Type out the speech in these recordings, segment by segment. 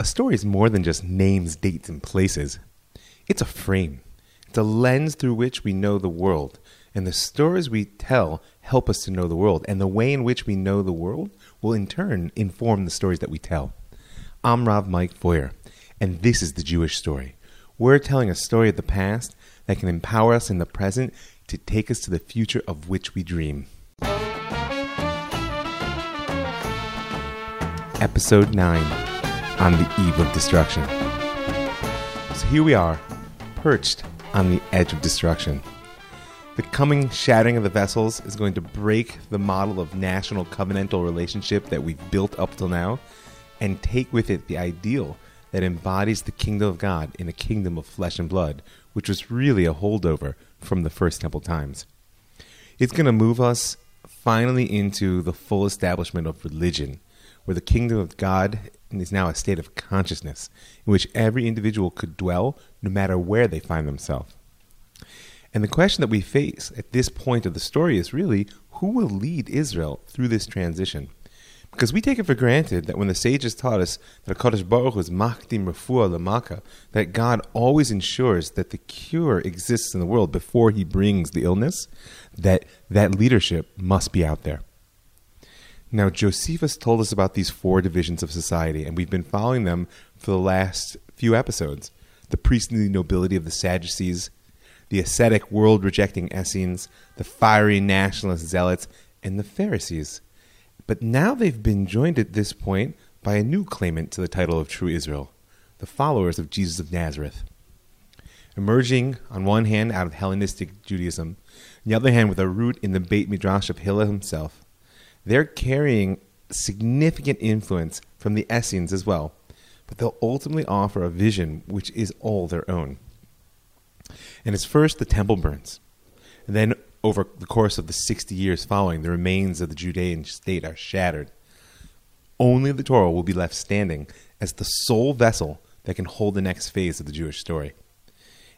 A story is more than just names, dates, and places. It's a frame. It's a lens through which we know the world. And the stories we tell help us to know the world. And the way in which we know the world will in turn inform the stories that we tell. I'm Rav Mike Feuer, and this is the Jewish story. We're telling a story of the past that can empower us in the present to take us to the future of which we dream. Episode 9 On the Eve of Destruction. So here we are, perched on the edge of destruction. The coming shattering of the vessels is going to break the model of national covenantal relationship that we've built up till now and take with it the ideal that embodies the kingdom of God in a kingdom of flesh and blood, which was really a holdover from the first temple times. It's going to move us finally into the full establishment of religion, where the kingdom of God is now a state of consciousness in which every individual could dwell no matter where they find themselves. And the question that we face at this point of the story is really who will lead Israel through this transition? Because we take it for granted that when the sages taught us that HaKadosh Baruch Hu is machdim refuah lamaka, that God always ensures that the cure exists in the world before he brings the illness, that that leadership must be out there. Now, Josephus told us about these four divisions of society, and we've been following them for the last few episodes. The priestly nobility of the Sadducees, the ascetic world rejecting Essenes, the fiery nationalist zealots, and the Pharisees. But now they've been joined at this point by a new claimant to the title of true Israel, the followers of Jesus of Nazareth. Emerging, on one hand, out of Hellenistic Judaism, on the other hand, with a root in the Beit Midrash of Hillel himself, they're carrying significant influence from the Essenes as well, but they'll ultimately offer a vision which is all their own. And it's first the temple burns, and then over the course of the 60 years following, the remains of the Judean state are shattered. Only the Torah will be left standing as the sole vessel that can hold the next phase of the Jewish story.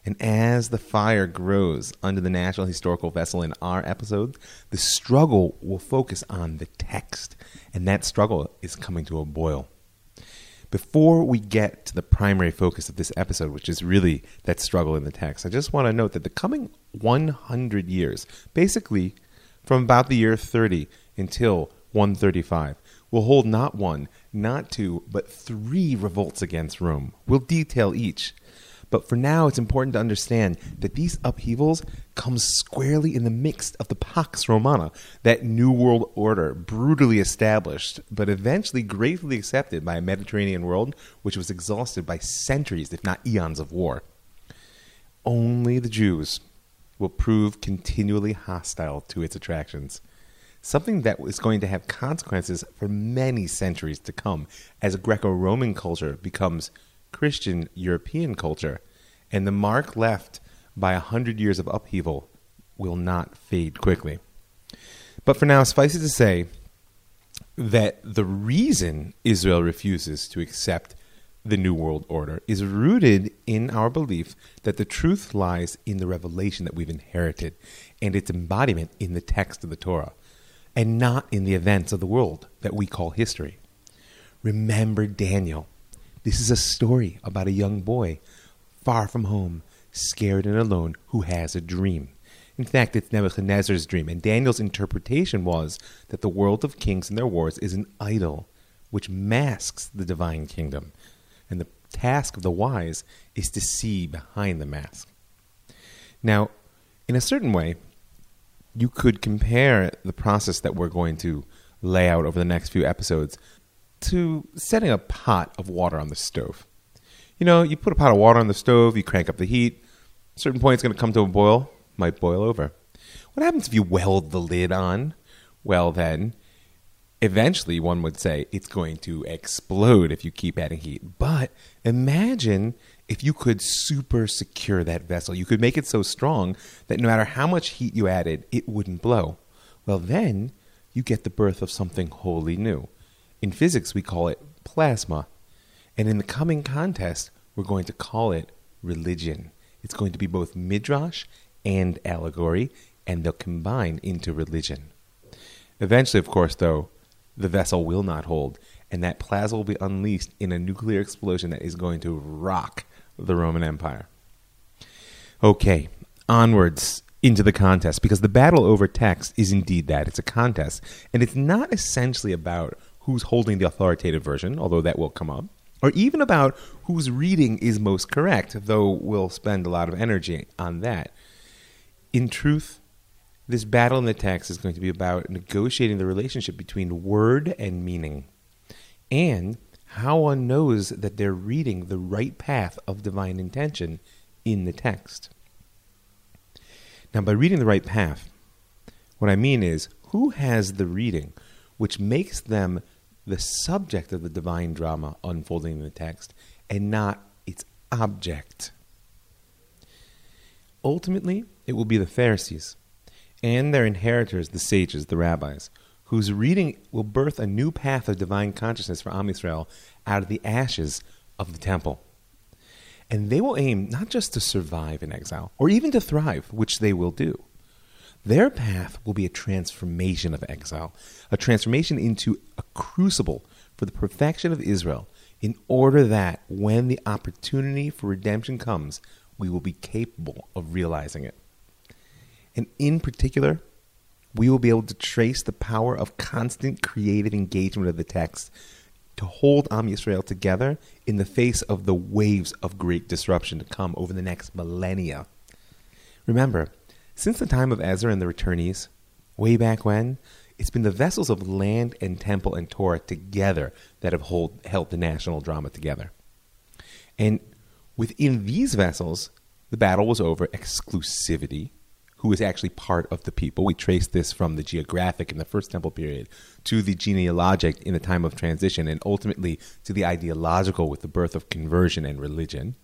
And as the fire grows under the national historical vessel in our episode, the struggle will focus on the text, and that struggle is coming to a boil. Before we get to the primary focus of this episode, which is really that struggle in the text, I just want to note that the coming 100 years, basically from about the year 30 until 135, will hold not one, not two, but three revolts against Rome. We'll detail each. But for now, it's important to understand that these upheavals come squarely in the midst of the Pax Romana, that New World Order, brutally established, but eventually gratefully accepted by a Mediterranean world which was exhausted by centuries, if not eons, of war. Only the Jews will prove continually hostile to its attractions. Something that is going to have consequences for many centuries to come as Greco Roman culture becomes Christian European culture, and the mark left by a hundred years of upheaval will not fade quickly. But for now, suffice it to say that the reason Israel refuses to accept the New World Order is rooted in our belief that the truth lies in the revelation that we've inherited and its embodiment in the text of the Torah, and not in the events of the world that we call history. Remember Daniel this is a story about a young boy far from home, scared and alone, who has a dream. In fact, it's Nebuchadnezzar's dream, and Daniel's interpretation was that the world of kings and their wars is an idol which masks the divine kingdom. And the task of the wise is to see behind the mask. Now, in a certain way, you could compare the process that we're going to lay out over the next few episodes to setting a pot of water on the stove. You know, you put a pot of water on the stove, you crank up the heat, a certain point it's going to come to a boil, might boil over. What happens if you weld the lid on? Well, then, eventually one would say it's going to explode if you keep adding heat. But imagine if you could super secure that vessel. You could make it so strong that no matter how much heat you added, it wouldn't blow. Well, then you get the birth of something wholly new. In physics, we call it plasma. And in the coming contest, we're going to call it religion. It's going to be both midrash and allegory, and they'll combine into religion. Eventually, of course, though, the vessel will not hold, and that plasma will be unleashed in a nuclear explosion that is going to rock the Roman Empire. Okay, onwards into the contest because the battle over text is indeed that. It's a contest. And it's not essentially about who's holding the authoritative version, although that will come up, or even about whose reading is most correct, though we'll spend a lot of energy on that. In truth, this battle in the text is going to be about negotiating the relationship between word and meaning, and how one knows that they're reading the right path of divine intention in the text. Now, by reading the right path, what I mean is who has the reading which makes them the subject of the divine drama unfolding in the text and not its object. Ultimately, it will be the Pharisees and their inheritors, the sages, the rabbis, whose reading will birth a new path of divine consciousness for Am Yisrael out of the ashes of the temple. And they will aim not just to survive in exile, or even to thrive, which they will do. Their path will be a transformation of exile, a transformation into a crucible for the perfection of Israel, in order that when the opportunity for redemption comes, we will be capable of realizing it. And in particular, we will be able to trace the power of constant creative engagement of the text to hold Am Yisrael together in the face of the waves of great disruption to come over the next millennia. Remember, since the time of Ezra and the returnees, way back when, it's been the vessels of land and temple and Torah together that have hold, held the national drama together. And within these vessels, the battle was over exclusivity, who is actually part of the people. We trace this from the geographic in the First Temple period to the genealogic in the time of transition, and ultimately to the ideological with the birth of conversion and religion.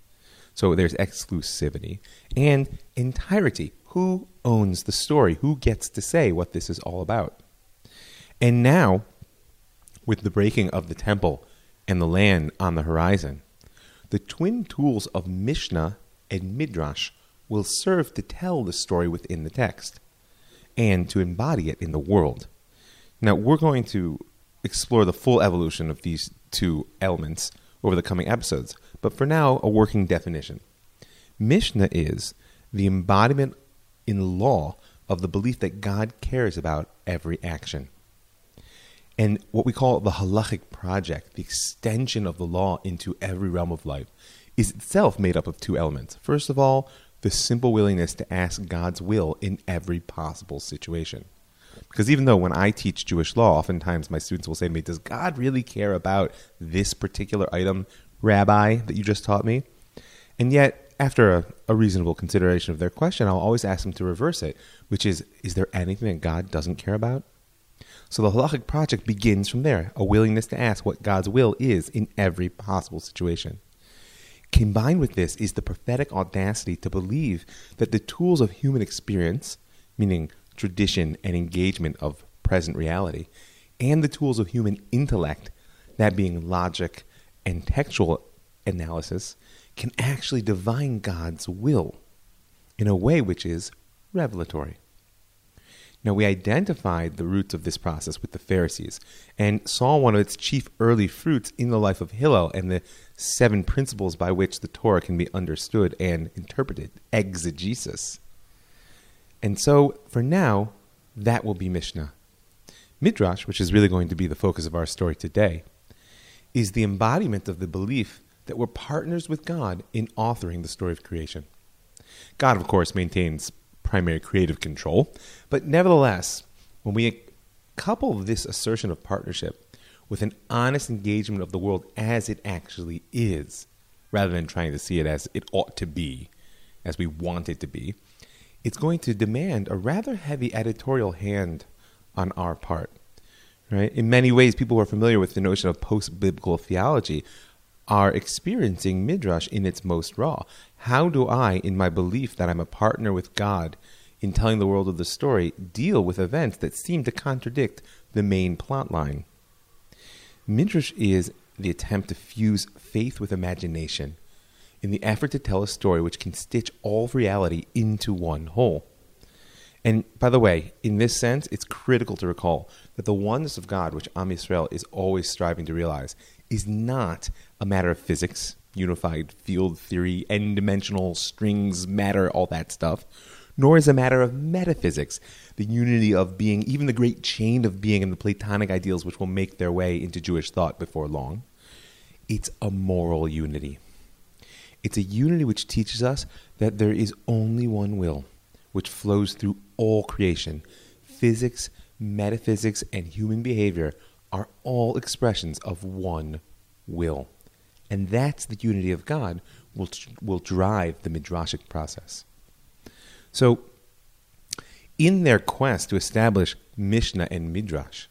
So there's exclusivity and entirety. Who owns the story? Who gets to say what this is all about? And now, with the breaking of the temple and the land on the horizon, the twin tools of Mishnah and Midrash will serve to tell the story within the text and to embody it in the world. Now, we're going to explore the full evolution of these two elements over the coming episodes, but for now, a working definition. Mishnah is the embodiment in law of the belief that God cares about every action. And what we call the halachic project, the extension of the law into every realm of life, is itself made up of two elements. First of all, the simple willingness to ask God's will in every possible situation. Because even though when I teach Jewish law, oftentimes my students will say to me, Does God really care about this particular item, Rabbi, that you just taught me? And yet, after a, a, reasonable consideration of their question, I'll always ask them to reverse it, which is Is there anything that God doesn't care about? So the halachic project begins from there a willingness to ask what God's will is in every possible situation. Combined with this is the prophetic audacity to believe that the tools of human experience, meaning tradition and engagement of present reality, and the tools of human intellect, that being logic and textual analysis, can actually divine God's will in a way which is revelatory. Now, we identified the roots of this process with the Pharisees and saw one of its chief early fruits in the life of Hillel and the seven principles by which the Torah can be understood and interpreted exegesis. And so, for now, that will be Mishnah. Midrash, which is really going to be the focus of our story today, is the embodiment of the belief that we're partners with God in authoring the story of creation. God, of course, maintains primary creative control. But nevertheless, when we couple this assertion of partnership with an honest engagement of the world as it actually is, rather than trying to see it as it ought to be, as we want it to be, it's going to demand a rather heavy editorial hand on our part. Right? In many ways, people who are familiar with the notion of post biblical theology are experiencing Midrash in its most raw. How do I, in my belief that I'm a partner with God in telling the world of the story, deal with events that seem to contradict the main plot line? Midrash is the attempt to fuse faith with imagination in the effort to tell a story which can stitch all of reality into one whole. And by the way, in this sense, it's critical to recall that the oneness of God, which Am Yisrael is always striving to realize, is not a matter of physics, unified field theory, n dimensional strings, matter, all that stuff, nor is a matter of metaphysics, the unity of being, even the great chain of being and the Platonic ideals which will make their way into Jewish thought before long. It's a moral unity. It's a unity which teaches us that there is only one will, which flows through all creation. Physics, metaphysics, and human behavior are all expressions of one will. And that's the unity of God will, will drive the midrashic process. So, in their quest to establish Mishnah and Midrash,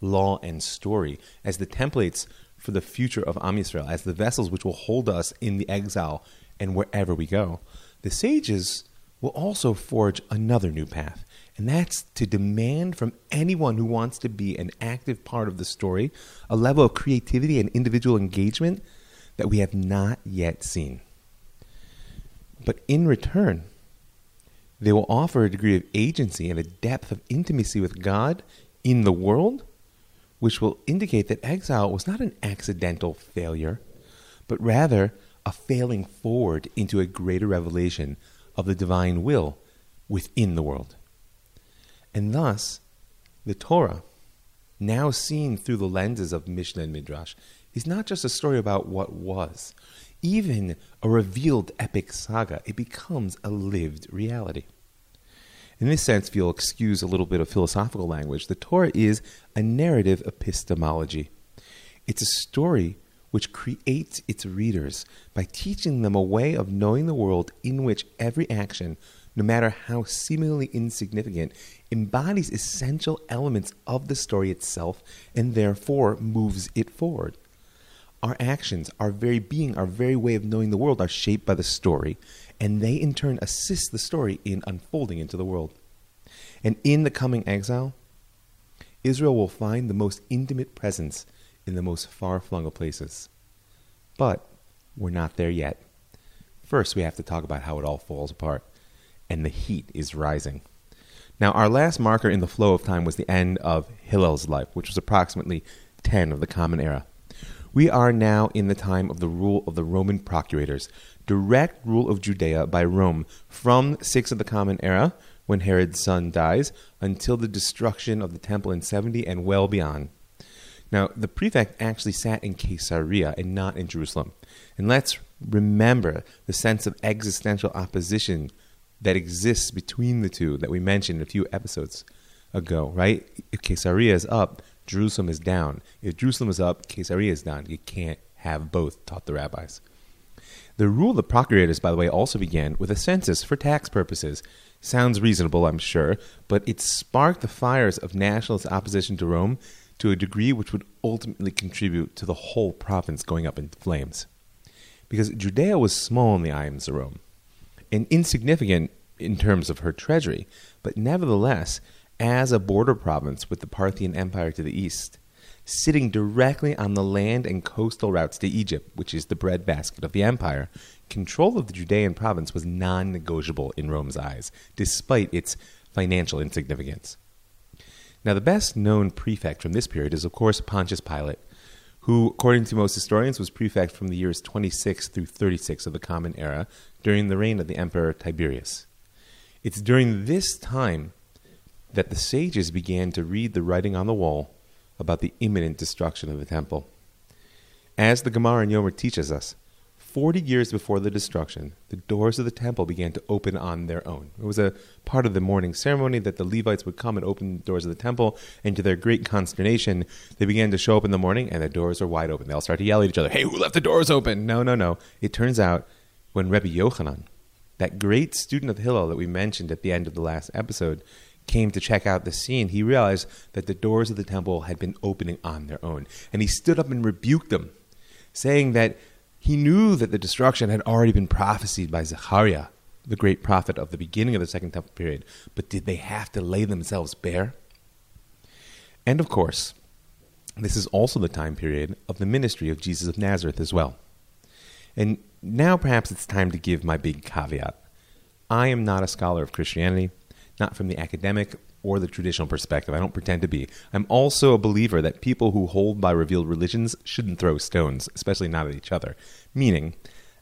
law and story, as the templates for the future of Am Yisrael, as the vessels which will hold us in the exile and wherever we go, the sages will also forge another new path. And that's to demand from anyone who wants to be an active part of the story a level of creativity and individual engagement that we have not yet seen. But in return, they will offer a degree of agency and a depth of intimacy with God in the world, which will indicate that exile was not an accidental failure, but rather a failing forward into a greater revelation of the divine will within the world. And thus, the Torah, now seen through the lenses of Mishnah and Midrash, is not just a story about what was, even a revealed epic saga, it becomes a lived reality. In this sense, if you'll excuse a little bit of philosophical language, the Torah is a narrative epistemology. It's a story which creates its readers by teaching them a way of knowing the world in which every action, no matter how seemingly insignificant, embodies essential elements of the story itself and therefore moves it forward. Our actions, our very being, our very way of knowing the world are shaped by the story, and they in turn assist the story in unfolding into the world. And in the coming exile, Israel will find the most intimate presence in the most far flung of places. But we're not there yet. First, we have to talk about how it all falls apart, and the heat is rising. Now, our last marker in the flow of time was the end of Hillel's life, which was approximately 10 of the Common Era. We are now in the time of the rule of the Roman procurators, direct rule of Judea by Rome from 6 of the Common Era, when Herod's son dies, until the destruction of the temple in 70 and well beyond. Now, the prefect actually sat in Caesarea and not in Jerusalem. And let's remember the sense of existential opposition that exists between the two that we mentioned a few episodes ago, right? Caesarea is up, Jerusalem is down. If Jerusalem is up, Caesarea is down. You can't have both, taught the rabbis. The rule of the procurators, by the way, also began with a census for tax purposes. Sounds reasonable, I'm sure, but it sparked the fires of nationalist opposition to Rome to a degree which would ultimately contribute to the whole province going up in flames. Because Judea was small in the eyes of Rome and insignificant in terms of her treasury, but nevertheless, as a border province with the Parthian Empire to the east, sitting directly on the land and coastal routes to Egypt, which is the breadbasket of the empire, control of the Judean province was non negotiable in Rome's eyes, despite its financial insignificance. Now, the best known prefect from this period is, of course, Pontius Pilate, who, according to most historians, was prefect from the years 26 through 36 of the Common Era during the reign of the Emperor Tiberius. It's during this time that the sages began to read the writing on the wall about the imminent destruction of the temple. As the Gemara in Yoma teaches us, Forty years before the destruction, the doors of the temple began to open on their own. It was a part of the morning ceremony that the Levites would come and open the doors of the temple, and to their great consternation, they began to show up in the morning, and the doors are wide open. They all start to yell at each other, Hey, who left the doors open? No, no, no. It turns out when Rebbe Yochanan, that great student of Hillel that we mentioned at the end of the last episode, came to check out the scene, he realized that the doors of the temple had been opening on their own. And he stood up and rebuked them, saying that he knew that the destruction had already been prophesied by Zechariah, the great prophet of the beginning of the Second Temple period, but did they have to lay themselves bare? And of course, this is also the time period of the ministry of Jesus of Nazareth as well. And now perhaps it's time to give my big caveat. I am not a scholar of Christianity. Not from the academic or the traditional perspective. I don't pretend to be. I'm also a believer that people who hold by revealed religions shouldn't throw stones, especially not at each other. Meaning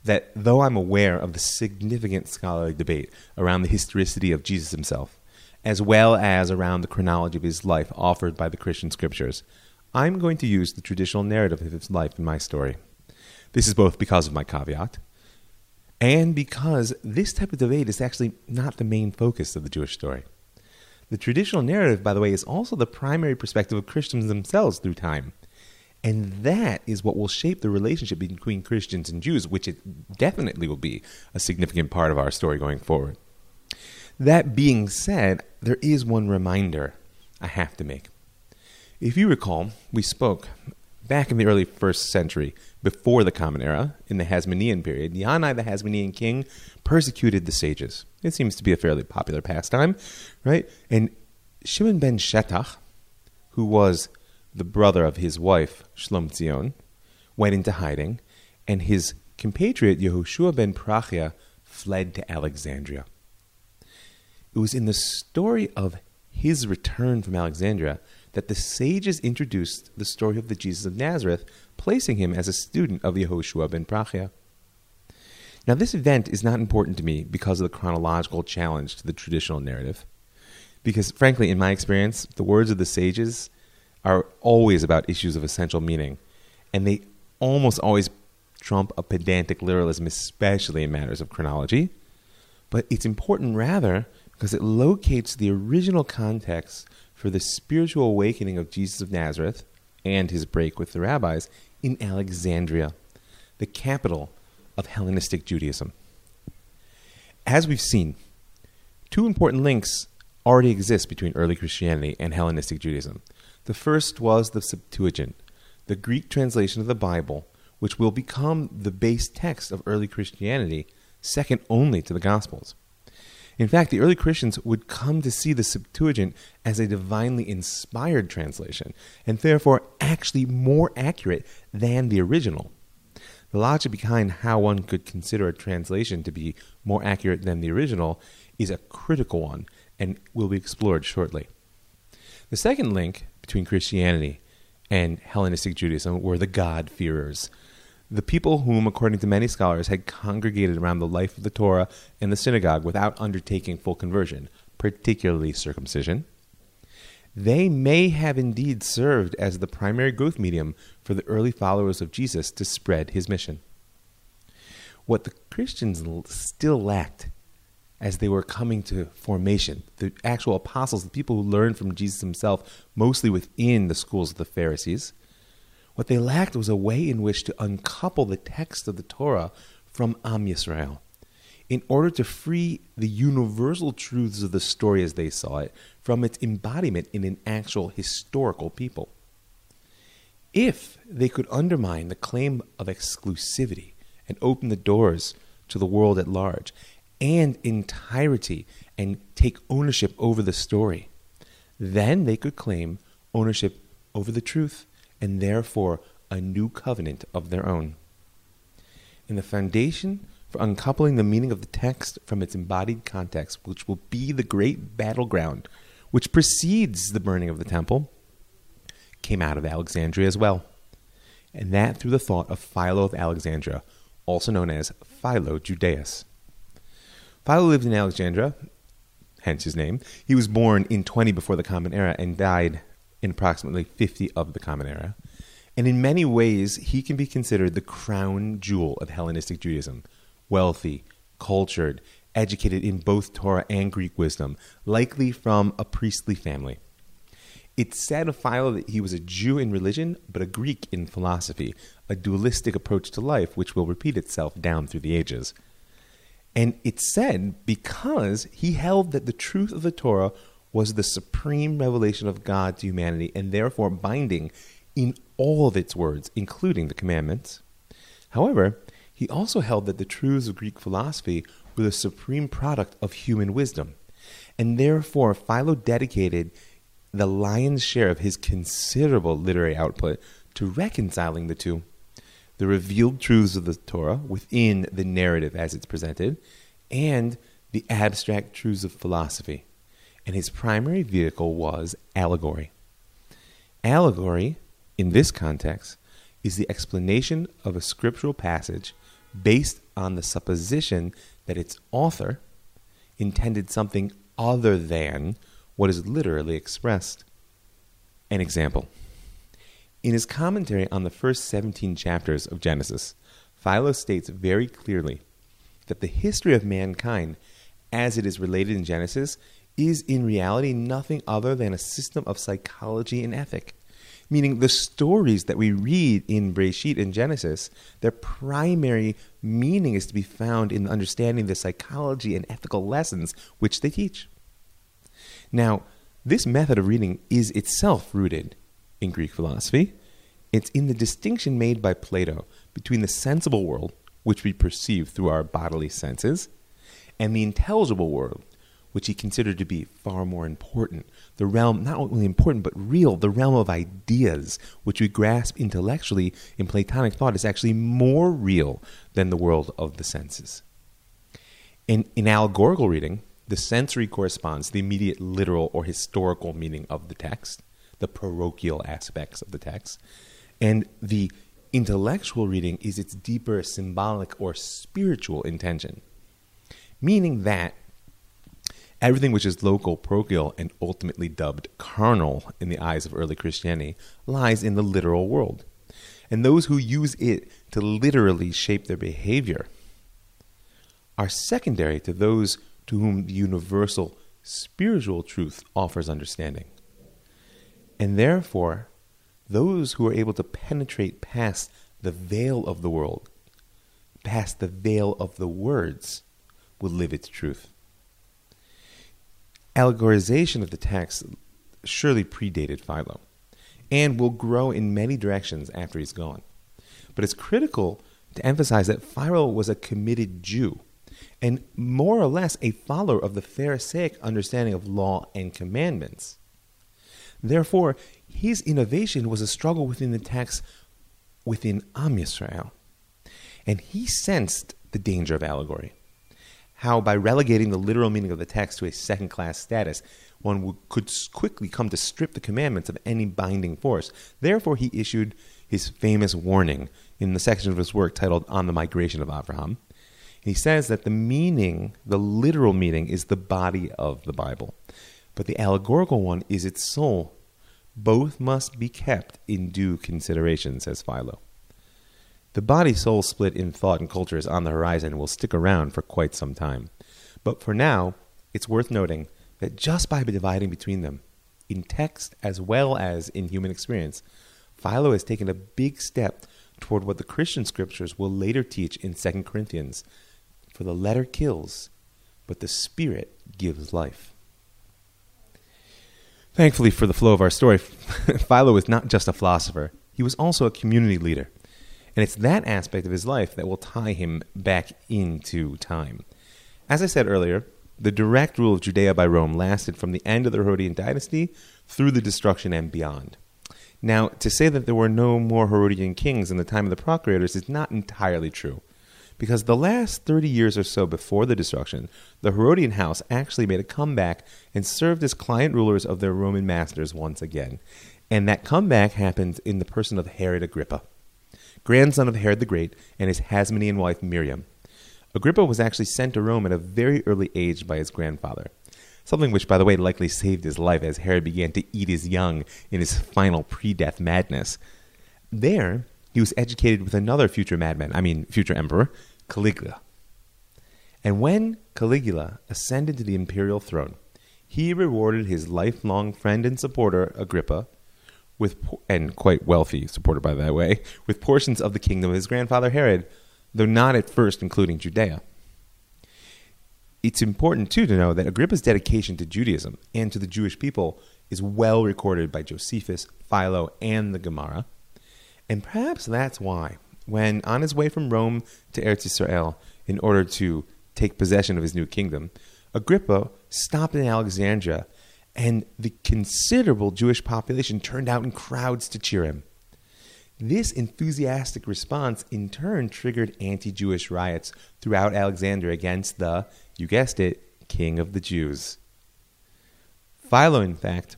that though I'm aware of the significant scholarly debate around the historicity of Jesus himself, as well as around the chronology of his life offered by the Christian scriptures, I'm going to use the traditional narrative of his life in my story. This is both because of my caveat and because this type of debate is actually not the main focus of the Jewish story. The traditional narrative, by the way, is also the primary perspective of Christians themselves through time. And that is what will shape the relationship between Christians and Jews, which it definitely will be a significant part of our story going forward. That being said, there is one reminder I have to make. If you recall, we spoke back in the early first century, before the Common Era, in the Hasmonean period. Yanai, the Hasmonean king, persecuted the sages. It seems to be a fairly popular pastime, right? And Shimon ben Shetach, who was the brother of his wife, Shlom Tzion, went into hiding, and his compatriot, Yehoshua ben Prachia, fled to Alexandria. It was in the story of his return from Alexandria that the sages introduced the story of the Jesus of Nazareth, placing him as a student of Yehoshua ben Prachia. Now, this event is not important to me because of the chronological challenge to the traditional narrative. Because, frankly, in my experience, the words of the sages are always about issues of essential meaning, and they almost always trump a pedantic literalism, especially in matters of chronology. But it's important rather because it locates the original context for the spiritual awakening of Jesus of Nazareth and his break with the rabbis in Alexandria, the capital of Hellenistic Judaism. As we've seen, two important links already exist between early Christianity and Hellenistic Judaism. The first was the Septuagint, the Greek translation of the Bible, which will become the base text of early Christianity, second only to the Gospels. In fact, the early Christians would come to see the Septuagint as a divinely inspired translation, and therefore actually more accurate than the original. The logic behind how one could consider a translation to be more accurate than the original is a critical one and will be explored shortly. The second link between Christianity and Hellenistic Judaism were the God-fearers, the people whom, according to many scholars, had congregated around the life of the Torah in the synagogue without undertaking full conversion, particularly circumcision. They may have indeed served as the primary growth medium for the early followers of Jesus to spread his mission. What the Christians still lacked as they were coming to formation, the actual apostles, the people who learned from Jesus himself, mostly within the schools of the Pharisees, what they lacked was a way in which to uncouple the text of the Torah from Am Yisrael in order to free the universal truths of the story as they saw it from its embodiment in an actual historical people. If they could undermine the claim of exclusivity and open the doors to the world at large and entirety and take ownership over the story, then they could claim ownership over the truth and therefore a new covenant of their own. And the foundation for uncoupling the meaning of the text from its embodied context, which will be the great battleground which precedes the burning of the temple, came out of Alexandria as well. And that through the thought of Philo of Alexandria, also known as Philo Judaeus. Philo lived in Alexandria, hence his name. He was born in 20 before the Common Era and died in approximately 50 of the Common Era. And in many ways, he can be considered the crown jewel of Hellenistic Judaism wealthy, cultured, educated in both Torah and Greek wisdom, likely from a priestly family. It's said of Philo that he was a Jew in religion, but a Greek in philosophy, a dualistic approach to life which will repeat itself down through the ages. And it's said because he held that the truth of the Torah was the supreme revelation of God to humanity and therefore binding in all of its words, including the commandments. However, he also held that the truths of Greek philosophy were the supreme product of human wisdom, and therefore Philo dedicated the lion's share of his considerable literary output to reconciling the two the revealed truths of the Torah within the narrative as it's presented, and the abstract truths of philosophy and his primary vehicle was allegory. Allegory, in this context, is the explanation of a scriptural passage based on the supposition that its author intended something other than what is literally expressed. An example. In his commentary on the first 17 chapters of Genesis, Philo states very clearly that the history of mankind, as it is related in Genesis, is in reality nothing other than a system of psychology and ethic. Meaning, the stories that we read in Breshit and Genesis, their primary meaning is to be found in understanding the psychology and ethical lessons which they teach. Now, this method of reading is itself rooted in Greek philosophy. It's in the distinction made by Plato between the sensible world, which we perceive through our bodily senses, and the intelligible world, which he considered to be far more important. The realm, not only important, but real, the realm of ideas, which we grasp intellectually in Platonic thought, is actually more real than the world of the senses. In, in allegorical reading, the sensory corresponds to the immediate literal or historical meaning of the text, the parochial aspects of the text, and the intellectual reading is its deeper symbolic or spiritual intention, meaning that everything which is local, parochial, and ultimately dubbed carnal in the eyes of early Christianity lies in the literal world. And those who use it to literally shape their behavior are secondary to those to whom the universal spiritual truth offers understanding. And therefore, those who are able to penetrate past the veil of the world, past the veil of the words, will live its truth. Allegorization of the text surely predated Philo and will grow in many directions after he's gone. But it's critical to emphasize that Philo was a committed Jew and more or less a follower of the Pharisaic understanding of law and commandments. Therefore, his innovation was a struggle within the text within Am Yisrael. And he sensed the danger of allegory. How, by relegating the literal meaning of the text to a second class status, one would, could quickly come to strip the commandments of any binding force. Therefore, he issued his famous warning in the section of his work titled On the Migration of Abraham. He says that the meaning, the literal meaning, is the body of the Bible, but the allegorical one is its soul, both must be kept in due consideration, says Philo. The body soul split in thought and culture is on the horizon and will stick around for quite some time. But for now, it's worth noting that just by dividing between them, in text as well as in human experience, Philo has taken a big step toward what the Christian scriptures will later teach in 2 Corinthians. For the letter kills, but the spirit gives life. Thankfully for the flow of our story, Philo was not just a philosopher, he was also a community leader. And it's that aspect of his life that will tie him back into time. As I said earlier, the direct rule of Judea by Rome lasted from the end of the Herodian dynasty through the destruction and beyond. Now, to say that there were no more Herodian kings in the time of the procurators is not entirely true because the last 30 years or so before the destruction, the Herodian house actually made a comeback and served as client rulers of their Roman masters once again. And that comeback happened in the person of Herod Agrippa, grandson of Herod the Great and his Hasmonean wife Miriam. Agrippa was actually sent to Rome at a very early age by his grandfather, something which, by the way, likely saved his life as Herod began to eat his young in his final pre death madness. There, he was educated with another future madman, I mean, future emperor, Caligula. And when Caligula ascended to the imperial throne, he rewarded his lifelong friend and supporter, Agrippa, with and quite wealthy supported by that way, with portions of the kingdom of his grandfather Herod, though not at first including Judea. It's important too to know that Agrippa's dedication to Judaism and to the Jewish people is well recorded by Josephus, Philo, and the Gemara. And perhaps that's why when on his way from Rome to Eretz Israel in order to take possession of his new kingdom, Agrippa stopped in Alexandria, and the considerable Jewish population turned out in crowds to cheer him. This enthusiastic response in turn triggered anti Jewish riots throughout Alexandria against the, you guessed it, King of the Jews. Philo, in fact,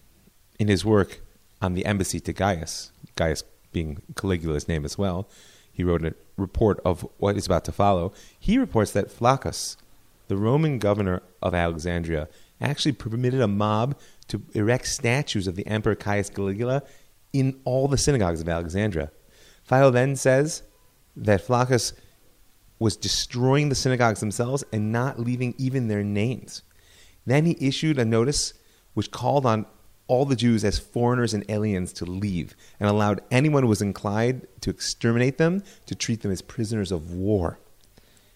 in his work on the embassy to Gaius, Gaius being Caligula's name as well, he wrote a report of what is about to follow. He reports that Flaccus, the Roman governor of Alexandria, actually permitted a mob to erect statues of the Emperor Caius Caligula in all the synagogues of Alexandria. Philo then says that Flaccus was destroying the synagogues themselves and not leaving even their names. Then he issued a notice which called on all the Jews as foreigners and aliens to leave and allowed anyone who was inclined to exterminate them to treat them as prisoners of war.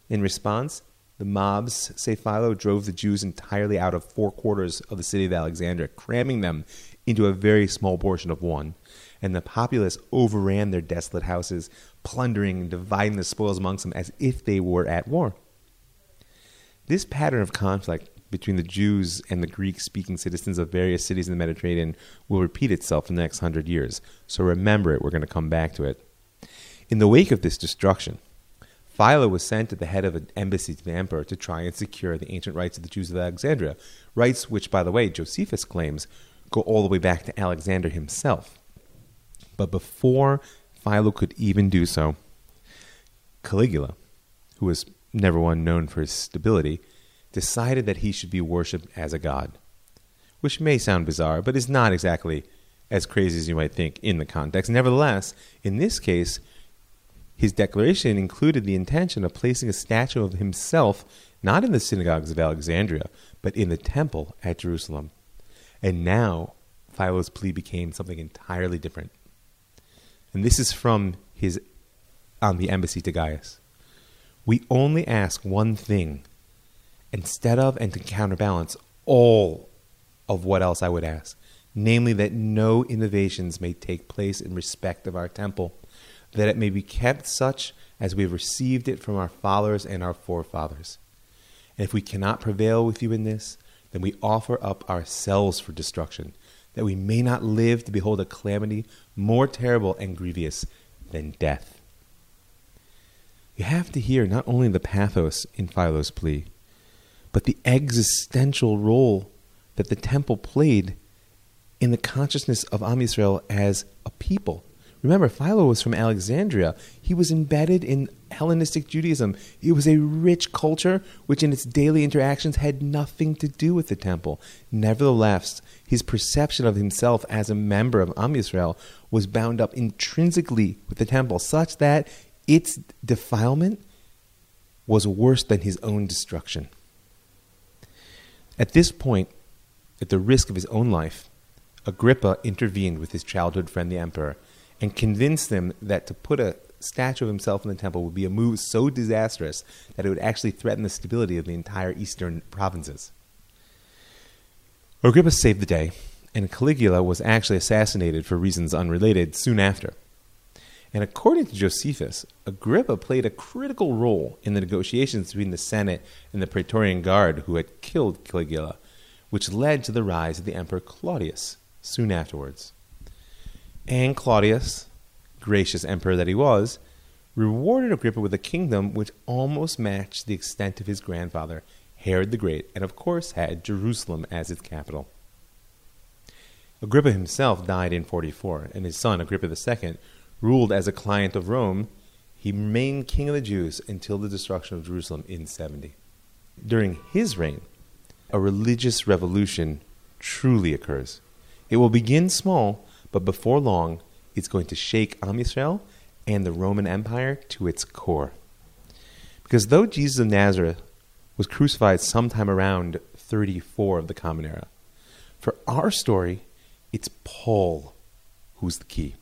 In response, the mobs, say Philo, drove the Jews entirely out of four quarters of the city of Alexandria, cramming them into a very small portion of one. And the populace overran their desolate houses, plundering and dividing the spoils amongst them as if they were at war. This pattern of conflict between the Jews and the Greek speaking citizens of various cities in the Mediterranean will repeat itself in the next hundred years. So remember it, we're going to come back to it. In the wake of this destruction, Philo was sent at the head of an embassy to the emperor to try and secure the ancient rights of the Jews of Alexandria, rights which, by the way, Josephus claims go all the way back to Alexander himself. But before Philo could even do so, Caligula, who was never one known for his stability, decided that he should be worshipped as a god, which may sound bizarre, but is not exactly as crazy as you might think in the context. Nevertheless, in this case, his declaration included the intention of placing a statue of himself not in the synagogues of Alexandria, but in the temple at Jerusalem. And now Philo's plea became something entirely different. And this is from his on the embassy to Gaius. We only ask one thing instead of and to counterbalance all of what else I would ask, namely that no innovations may take place in respect of our temple that it may be kept such as we have received it from our fathers and our forefathers. And if we cannot prevail with you in this, then we offer up ourselves for destruction, that we may not live to behold a calamity more terrible and grievous than death. You have to hear not only the pathos in Philo's plea, but the existential role that the temple played in the consciousness of Am Yisrael as a people Remember, Philo was from Alexandria. He was embedded in Hellenistic Judaism. It was a rich culture which, in its daily interactions, had nothing to do with the temple. Nevertheless, his perception of himself as a member of Am Yisrael was bound up intrinsically with the temple, such that its defilement was worse than his own destruction. At this point, at the risk of his own life, Agrippa intervened with his childhood friend, the emperor and convinced them that to put a statue of himself in the temple would be a move so disastrous that it would actually threaten the stability of the entire eastern provinces. Agrippa saved the day, and Caligula was actually assassinated for reasons unrelated soon after. And according to Josephus, Agrippa played a critical role in the negotiations between the Senate and the Praetorian Guard who had killed Caligula, which led to the rise of the Emperor Claudius soon afterwards. And Claudius, gracious emperor that he was, rewarded Agrippa with a kingdom which almost matched the extent of his grandfather, Herod the Great, and of course had Jerusalem as its capital. Agrippa himself died in 44, and his son, Agrippa II, ruled as a client of Rome. He remained king of the Jews until the destruction of Jerusalem in 70. During his reign, a religious revolution truly occurs. It will begin small, but before long, it's going to shake Am Yisrael and the Roman Empire to its core. Because though Jesus of Nazareth was crucified sometime around 34 of the Common Era, for our story, it's Paul who's the key.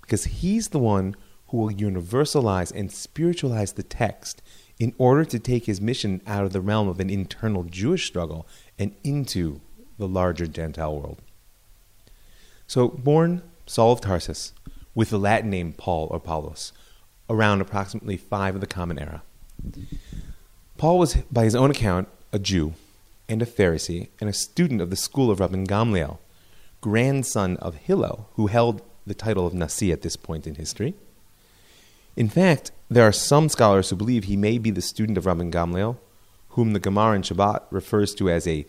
Because he's the one who will universalize and spiritualize the text in order to take his mission out of the realm of an internal Jewish struggle and into the larger Gentile world. So, born Saul of Tarsus, with the Latin name Paul or Paulos, around approximately 5 of the Common Era. Paul was, by his own account, a Jew and a Pharisee and a student of the school of Rabban Gamliel, grandson of Hillel, who held the title of Nasi at this point in history. In fact, there are some scholars who believe he may be the student of Rabban Gamliel, whom the Gemara in Shabbat refers to as a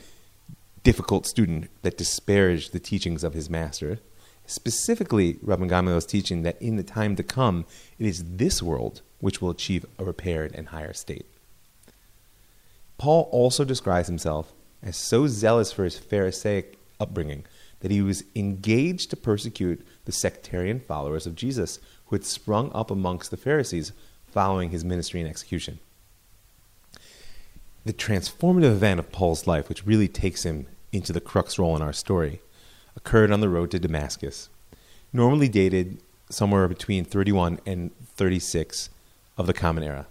difficult student that disparaged the teachings of his master. Specifically, Rabban Gamaliel's teaching that in the time to come, it is this world which will achieve a repaired and higher state. Paul also describes himself as so zealous for his Pharisaic upbringing that he was engaged to persecute the sectarian followers of Jesus who had sprung up amongst the Pharisees following his ministry and execution. The transformative event of Paul's life, which really takes him into the crux role in our story, occurred on the road to Damascus, normally dated somewhere between 31 and 36 of the Common Era.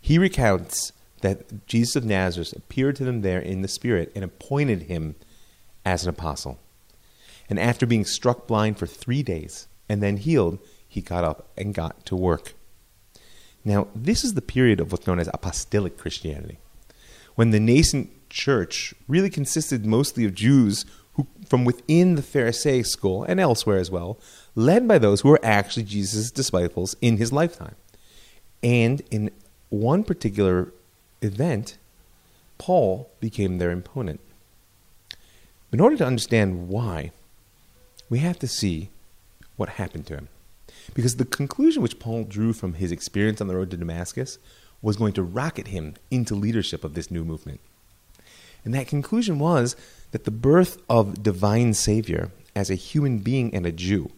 He recounts that Jesus of Nazareth appeared to them there in the Spirit and appointed him as an apostle. And after being struck blind for three days and then healed, he got up and got to work. Now, this is the period of what's known as apostolic Christianity, when the nascent church really consisted mostly of Jews who, from within the Pharisaic school and elsewhere as well, led by those who were actually Jesus' disciples in his lifetime. And in one particular event, Paul became their opponent. In order to understand why, we have to see what happened to him. Because the conclusion which Paul drew from his experience on the road to Damascus was going to rocket him into leadership of this new movement. And that conclusion was that the birth of divine Savior as a human being and a Jew,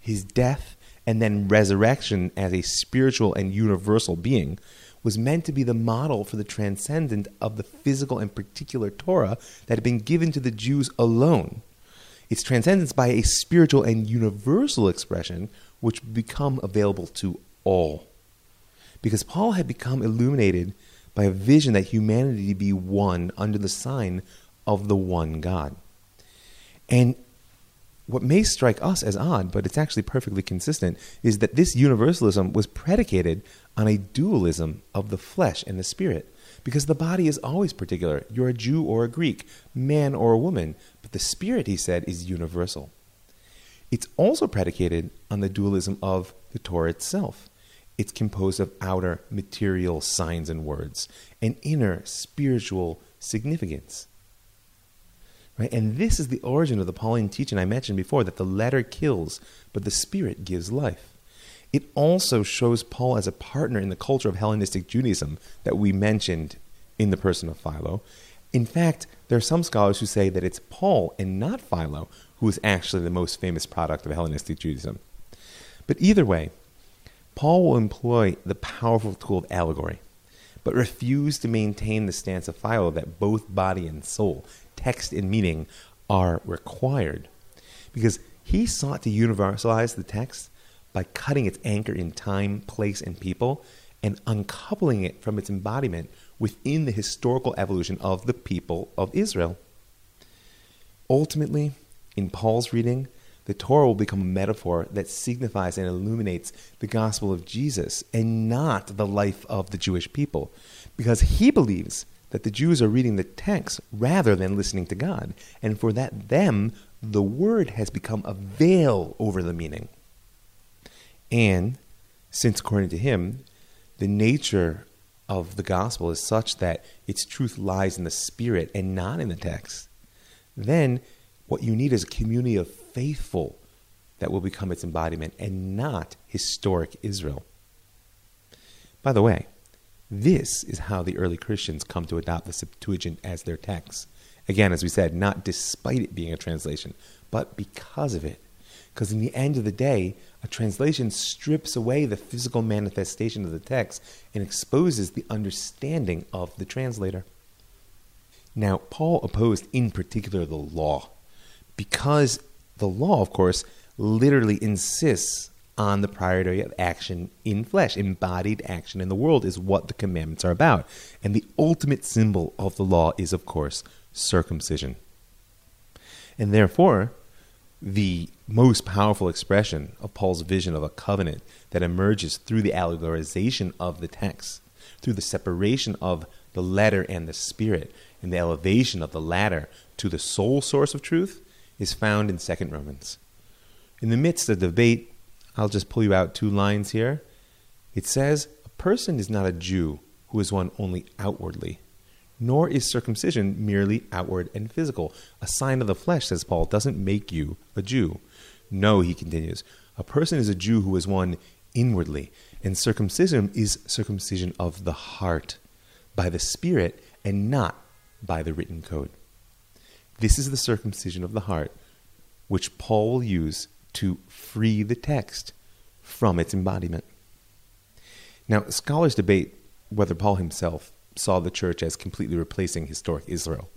his death and then resurrection as a spiritual and universal being, was meant to be the model for the transcendent of the physical and particular Torah that had been given to the Jews alone. Its transcendence by a spiritual and universal expression which become available to all. Because Paul had become illuminated by a vision that humanity be one under the sign of the one God. And what may strike us as odd, but it's actually perfectly consistent, is that this universalism was predicated on a dualism of the flesh and the spirit. Because the body is always particular. You're a Jew or a Greek, man or a woman, but the spirit, he said, is universal. It's also predicated on the dualism of the Torah itself. It's composed of outer material signs and words and inner spiritual significance. Right? And this is the origin of the Pauline teaching I mentioned before that the letter kills, but the spirit gives life. It also shows Paul as a partner in the culture of Hellenistic Judaism that we mentioned in the person of Philo. In fact, there are some scholars who say that it's Paul and not Philo who is actually the most famous product of Hellenistic Judaism. But either way, Paul will employ the powerful tool of allegory, but refuse to maintain the stance of Philo that both body and soul text and meaning are required. Because he sought to universalize the text by cutting its anchor in time, place, and people and uncoupling it from its embodiment within the historical evolution of the people of Israel. Ultimately, in Paul's reading, the Torah will become a metaphor that signifies and illuminates the gospel of Jesus and not the life of the Jewish people, because he believes that the Jews are reading the text rather than listening to God, and for that them the word has become a veil over the meaning. And since according to him, the nature of the gospel is such that its truth lies in the spirit and not in the text, then what you need is a community of faithful that will become its embodiment and not historic Israel. By the way, this is how the early Christians come to adopt the Septuagint as their text. Again, as we said, not despite it being a translation, but because of it. Because in the end of the day, a translation strips away the physical manifestation of the text and exposes the understanding of the translator. Now, Paul opposed in particular the law, because the law, of course, literally insists on the priority of action in flesh. Embodied action in the world is what the commandments are about. And the ultimate symbol of the law is, of course, circumcision. And therefore, the most powerful expression of Paul's vision of a covenant that emerges through the allegorization of the text, through the separation of the letter and the spirit, and the elevation of the latter to the sole source of truth, is found in 2nd Romans. In the midst of the debate I'll just pull you out two lines here. It says, A person is not a Jew who is one only outwardly. nor is circumcision merely outward and physical. A sign of the flesh, says Paul, doesn't make you a Jew. No, he continues, a person is a Jew who is one inwardly, and circumcision is circumcision of the heart, by the Spirit, and not by the written code. This is the circumcision of the heart, which Paul will use to free the text from its embodiment. Now, scholars debate whether Paul himself saw the church as completely replacing historic Israel,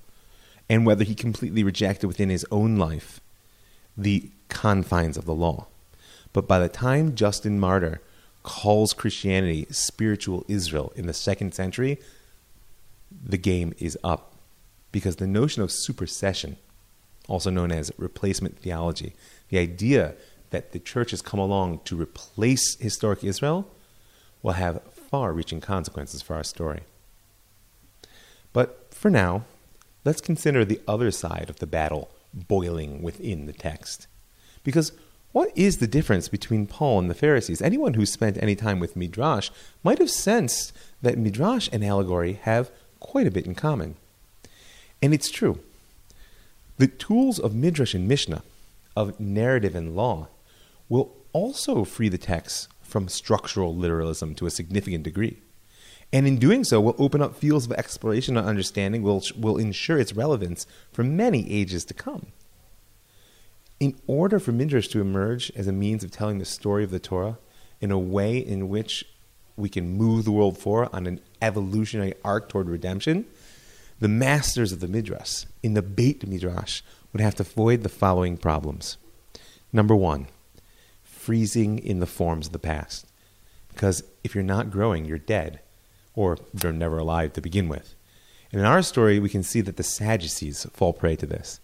and whether he completely rejected within his own life the confines of the law. But by the time Justin Martyr calls Christianity spiritual Israel in the second century, the game is up. Because the notion of supersession, also known as replacement theology, the idea that the church has come along to replace historic Israel, will have far reaching consequences for our story. But for now, let's consider the other side of the battle boiling within the text. Because what is the difference between Paul and the Pharisees? Anyone who spent any time with Midrash might have sensed that Midrash and allegory have quite a bit in common. And it's true. The tools of Midrash and Mishnah, of narrative and law, will also free the text from structural literalism to a significant degree. And in doing so, will open up fields of exploration and understanding, will, will ensure its relevance for many ages to come. In order for Midrash to emerge as a means of telling the story of the Torah in a way in which we can move the world forward on an evolutionary arc toward redemption, the masters of the Midrash, in the Beit Midrash, would have to avoid the following problems. Number one, freezing in the forms of the past. Because if you're not growing, you're dead or they're never alive to begin with. And in our story, we can see that the Sadducees fall prey to this.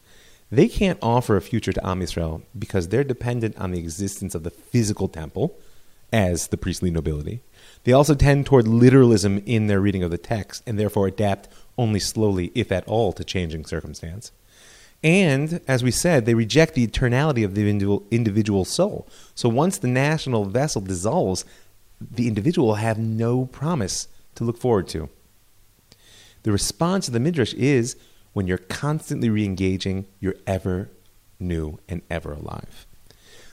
They can't offer a future to Am Yisrael because they're dependent on the existence of the physical temple as the priestly nobility. They also tend toward literalism in their reading of the text and therefore adapt only slowly, if at all, to changing circumstance. And, as we said, they reject the eternality of the individual soul. So once the national vessel dissolves, the individual will have no promise to look forward to. The response of the Midrash is when you're constantly re engaging, you're ever new and ever alive.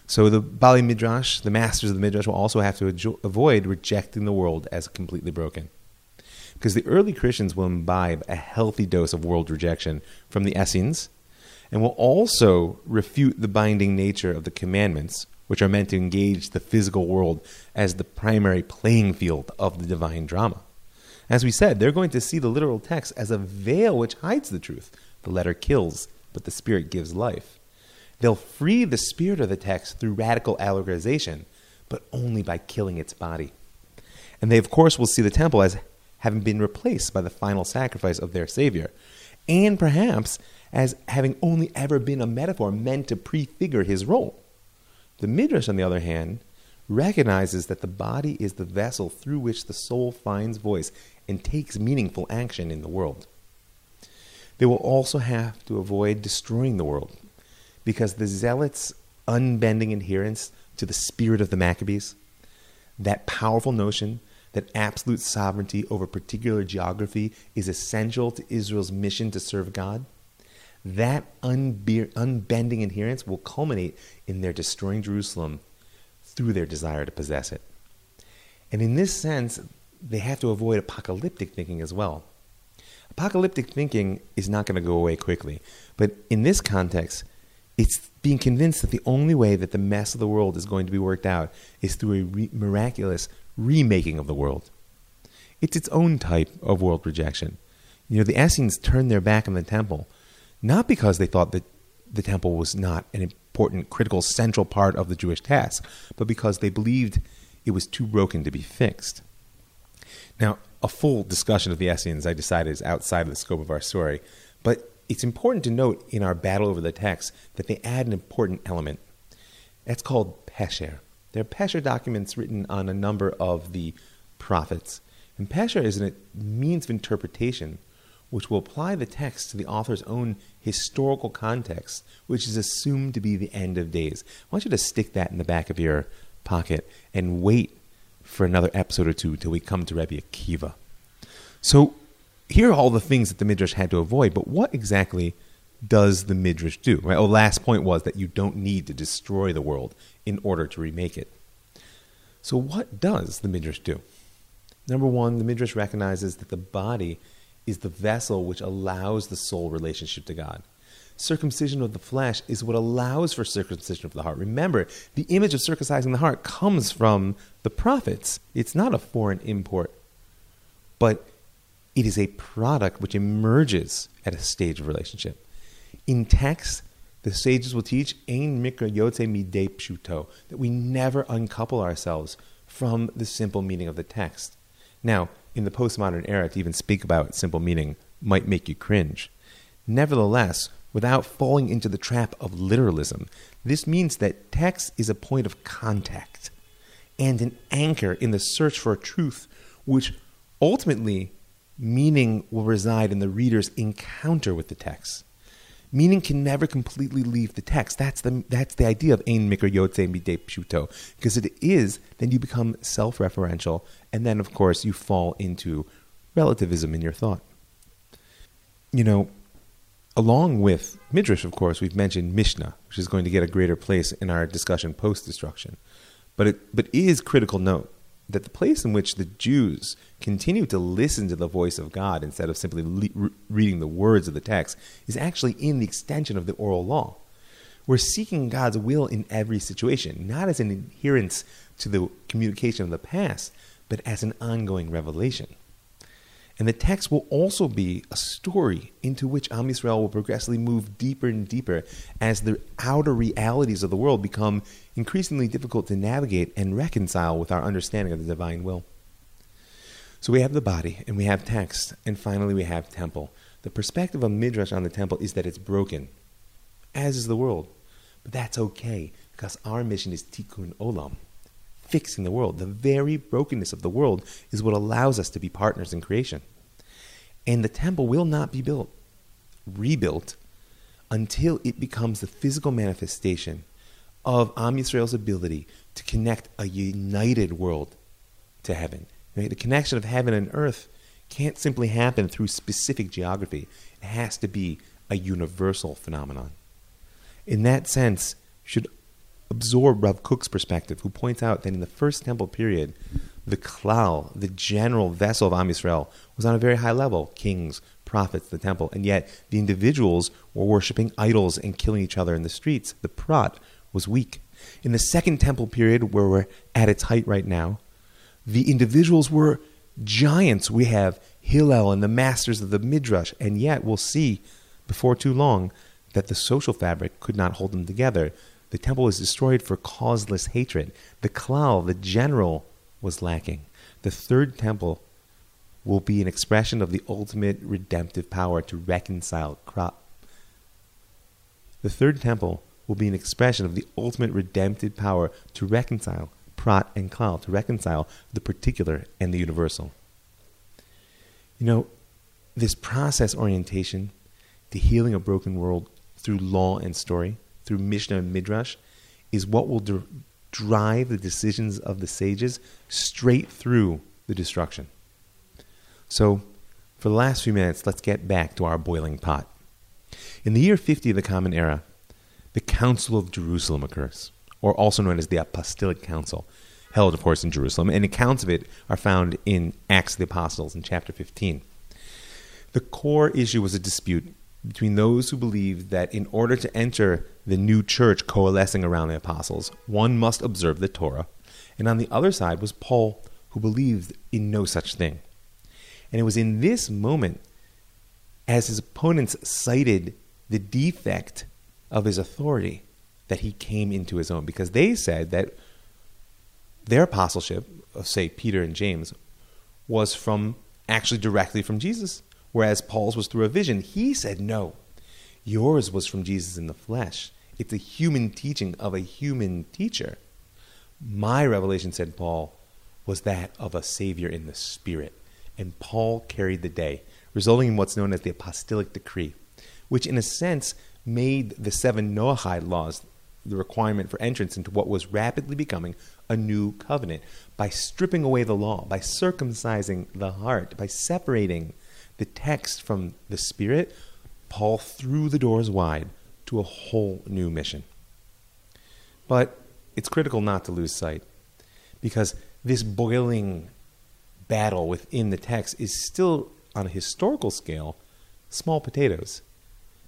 So the Ba'alei Midrash, the masters of the Midrash, will also have to avoid rejecting the world as completely broken. Because the early Christians will imbibe a healthy dose of world rejection from the Essenes and will also refute the binding nature of the commandments, which are meant to engage the physical world as the primary playing field of the divine drama. As we said, they're going to see the literal text as a veil which hides the truth. The letter kills, but the spirit gives life. They'll free the spirit of the text through radical allegorization, but only by killing its body. And they, of course, will see the temple as having been replaced by the final sacrifice of their Savior, and perhaps as having only ever been a metaphor meant to prefigure his role. The Midrash, on the other hand, recognizes that the body is the vessel through which the soul finds voice and takes meaningful action in the world. They will also have to avoid destroying the world because the zealots' unbending adherence to the spirit of the Maccabees, that powerful notion that absolute sovereignty over particular geography is essential to Israel's mission to serve God, that unbe- unbending adherence will culminate in their destroying Jerusalem through their desire to possess it. And in this sense, they have to avoid apocalyptic thinking as well. Apocalyptic thinking is not going to go away quickly, but in this context, it's being convinced that the only way that the mess of the world is going to be worked out is through a re- miraculous remaking of the world. It's its own type of world rejection. You know, the Essenes turned their back on the temple, not because they thought that the temple was not an important, critical, central part of the Jewish task, but because they believed it was too broken to be fixed. Now, a full discussion of the Essenes, I decided, is outside of the scope of our story, but it's important to note in our battle over the text that they add an important element. That's called Pesher. They're Pesher documents written on a number of the prophets. And Pesher is a means of interpretation which will apply the text to the author's own historical context, which is assumed to be the end of days. I want you to stick that in the back of your pocket and wait for another episode or two till we come to Rebbe Akiva. So, here are all the things that the Midrash had to avoid, but what exactly does the Midrash do? Right? Oh, last point was that you don't need to destroy the world in order to remake it. So, what does the Midrash do? Number one, the Midrash recognizes that the body is the vessel which allows the soul relationship to God. Circumcision of the flesh is what allows for circumcision of the heart. Remember, the image of circumcising the heart comes from the prophets. It's not a foreign import, but it is a product which emerges at a stage of relationship. In text, the sages will teach Ein Mikra Yotze Midei Pshuto, that we never uncouple ourselves from the simple meaning of the text. Now, in the postmodern era, to even speak about simple meaning might make you cringe. Nevertheless, without falling into the trap of literalism, this means that text is a point of contact and an anchor in the search for a truth which ultimately meaning will reside in the reader's encounter with the text. Meaning can never completely leave the text. That's the, that's the idea of ein mikra yotze midei pshuto. Because it is, then you become self referential, and then, of course, you fall into relativism in your thought. You know, along with Midrash, of course, we've mentioned Mishnah, which is going to get a greater place in our discussion post destruction. But it but is critical note that the place in which the Jews continue to listen to the voice of God instead of simply le- reading the words of the text is actually in the extension of the oral law. We're seeking God's will in every situation, not as an adherence to the communication of the past, but as an ongoing revelation. And the text will also be a story into which Am Yisrael will progressively move deeper and deeper as the outer realities of the world become increasingly difficult to navigate and reconcile with our understanding of the divine will. So we have the body and we have text, and finally we have temple. The perspective of Midrash on the temple is that it's broken, as is the world. But that's okay, because our mission is tikkun olam, fixing the world. The very brokenness of the world is what allows us to be partners in creation. And the temple will not be built, rebuilt, until it becomes the physical manifestation of Am Yisrael's ability to connect a united world to heaven. Right? The connection of heaven and earth can't simply happen through specific geography. It has to be a universal phenomenon. In that sense, should absorb Rav Kook's perspective, who points out that in the first temple period, the klal, the general vessel of Am Yisrael, was on a very high level kings, prophets, the temple, and yet the individuals were worshiping idols and killing each other in the streets. The prat was weak. In the second temple period, where we're at its height right now, the individuals were giants. We have Hillel and the masters of the Midrash, and yet we'll see before too long that the social fabric could not hold them together. The temple was destroyed for causeless hatred. The klal, the general, was lacking. The third temple will be an expression of the ultimate redemptive power to reconcile crop. The third temple will be an expression of the ultimate redemptive power to reconcile prat and klal, to reconcile the particular and the universal. You know, this process orientation, the healing of broken world through law and story, through Mishnah and Midrash, is what will dr- drive the decisions of the sages straight through the destruction. So, for the last few minutes, let's get back to our boiling pot. In the year 50 of the Common Era, the Council of Jerusalem occurs, or also known as the Apostolic Council, held, of course, in Jerusalem, and accounts of it are found in Acts of the Apostles in chapter 15. The core issue was a dispute between those who believed that in order to enter the new church coalescing around the apostles, one must observe the Torah, and on the other side was Paul, who believed in no such thing. And it was in this moment, as his opponents cited the defect of his authority that he came into his own. Because they said that their apostleship of say Peter and James was from actually directly from Jesus whereas Paul's was through a vision. He said no yours was from Jesus in the flesh. It's a human teaching of a human teacher. My revelation said Paul was that of a savior in the spirit. And Paul carried the day resulting in what's known as the apostolic decree which in a sense made the seven Noahide laws the requirement for entrance into what was rapidly becoming a new covenant. By stripping away the law, by circumcising the heart, by separating the text from the Spirit, Paul threw the doors wide to a whole new mission. But it's critical not to lose sight because this boiling battle within the text is still, on a historical scale, small potatoes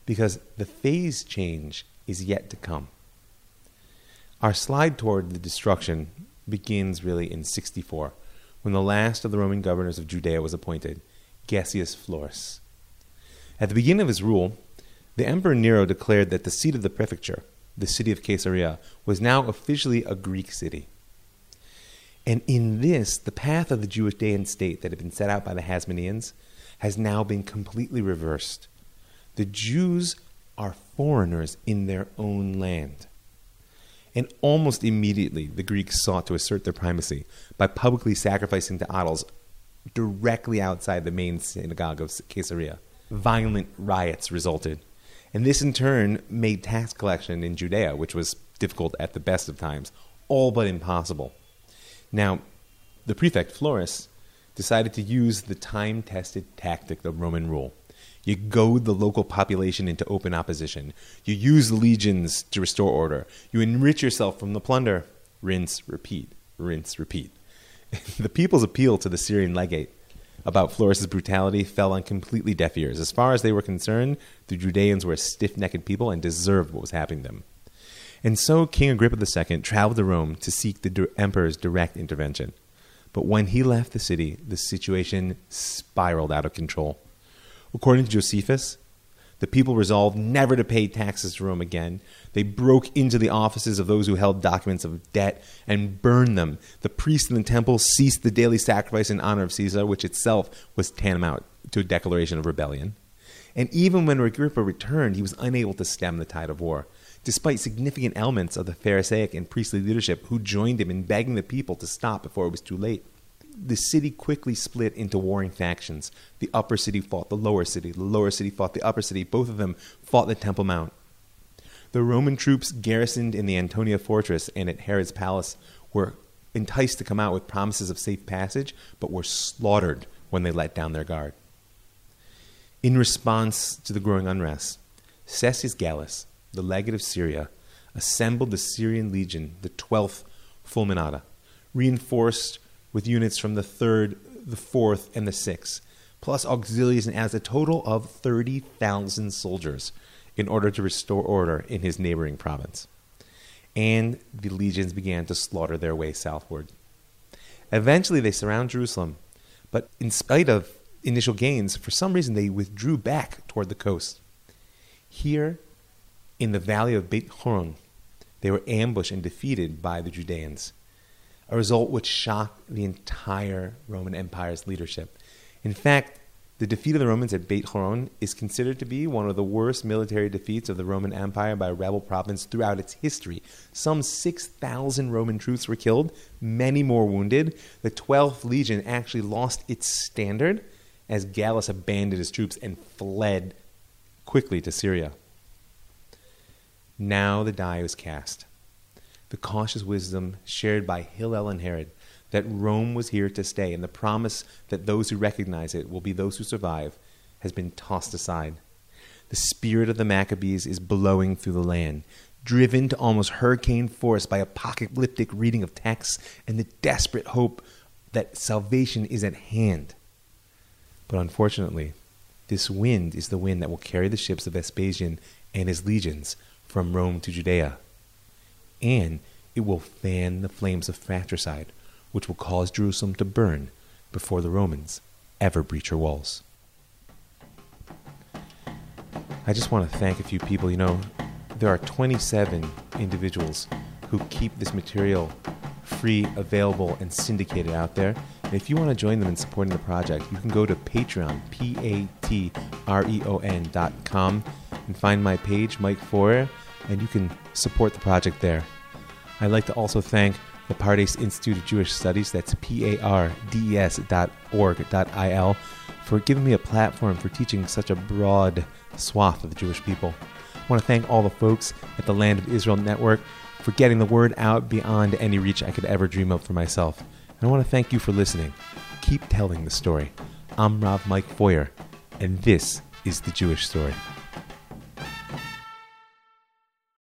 because the phase change is yet to come. Our slide toward the destruction begins really in 64 when the last of the Roman governors of Judea was appointed, Gessius Florus. At the beginning of his rule, the Emperor Nero declared that the seat of the prefecture, the city of Caesarea, was now officially a Greek city. And in this, the path of the Jewish day and state that had been set out by the Hasmoneans has now been completely reversed. The Jews are foreigners in their own land. And almost immediately, the Greeks sought to assert their primacy by publicly sacrificing to idols directly outside the main synagogue of Caesarea. Violent riots resulted. And this in turn made tax collection in Judea, which was difficult at the best of times, all but impossible. Now, the prefect, Florus, decided to use the time tested tactic of Roman rule. You goad the local population into open opposition. You use legions to restore order. You enrich yourself from the plunder. Rinse, repeat, rinse, repeat. the people's appeal to the Syrian legate about Florus's brutality fell on completely deaf ears. As far as they were concerned, the Judeans were a stiff necked people and deserved what was happening to them. And so King Agrippa II traveled to Rome to seek the emperor's direct intervention. But when he left the city, the situation spiraled out of control. According to Josephus, the people resolved never to pay taxes to Rome again. They broke into the offices of those who held documents of debt and burned them. The priests in the temple ceased the daily sacrifice in honor of Caesar, which itself was tantamount to a declaration of rebellion. And even when Agrippa returned, he was unable to stem the tide of war despite significant elements of the Pharisaic and priestly leadership who joined him in begging the people to stop before it was too late. The city quickly split into warring factions. The upper city fought the lower city, the lower city fought the upper city. Both of them fought the Temple Mount. The Roman troops garrisoned in the Antonia fortress and at Herod's palace were enticed to come out with promises of safe passage, but were slaughtered when they let down their guard. In response to the growing unrest, Cestius Gallus, the legate of Syria, assembled the Syrian legion, the 12th Fulminata, reinforced with units from the 3rd, the 4th, and the 6th, plus auxiliaries, and as a total of 30,000 soldiers in order to restore order in his neighboring province. And the legions began to slaughter their way southward. Eventually, they surround Jerusalem, but in spite of initial gains, for some reason they withdrew back toward the coast. Here, in the valley of Beit Horon, they were ambushed and defeated by the Judeans, a result which shocked the entire Roman Empire's leadership. In fact, the defeat of the Romans at Beit Horon is considered to be one of the worst military defeats of the Roman Empire by a rebel province throughout its history. Some 6,000 Roman troops were killed, many more wounded. The 12th Legion actually lost its standard as Gallus abandoned his troops and fled quickly to Syria. Now the die was cast. The cautious wisdom shared by Hillel and Herod that Rome was here to stay and the promise that those who recognize it will be those who survive has been tossed aside. The spirit of the Maccabees is blowing through the land, driven to almost hurricane force by apocalyptic reading of texts and the desperate hope that salvation is at hand. But unfortunately, this wind is the wind that will carry the ships of Vespasian and his legions from Rome to Judea. And it will fan the flames of fratricide, which will cause Jerusalem to burn before the Romans ever breach her walls. I just want to thank a few people. You know, there are 27 individuals who keep this material free, available, and syndicated out there. And if you want to join them in supporting the project, you can go to Patreon, P A T R E O N dot com, and find my page, Mike Feuer, and you can support the project there. I'd like to also thank the Pardes Institute of Jewish Studies, that's P A R D E S dot org dot I L, for giving me a platform for teaching such a broad swath of the Jewish people. I want to thank all the folks at the Land of Israel Network for getting the word out beyond any reach I could ever dream of for myself. And I want to thank you for listening. Keep telling the story. I'm Rav Mike Feuer, And this is the Jewish story.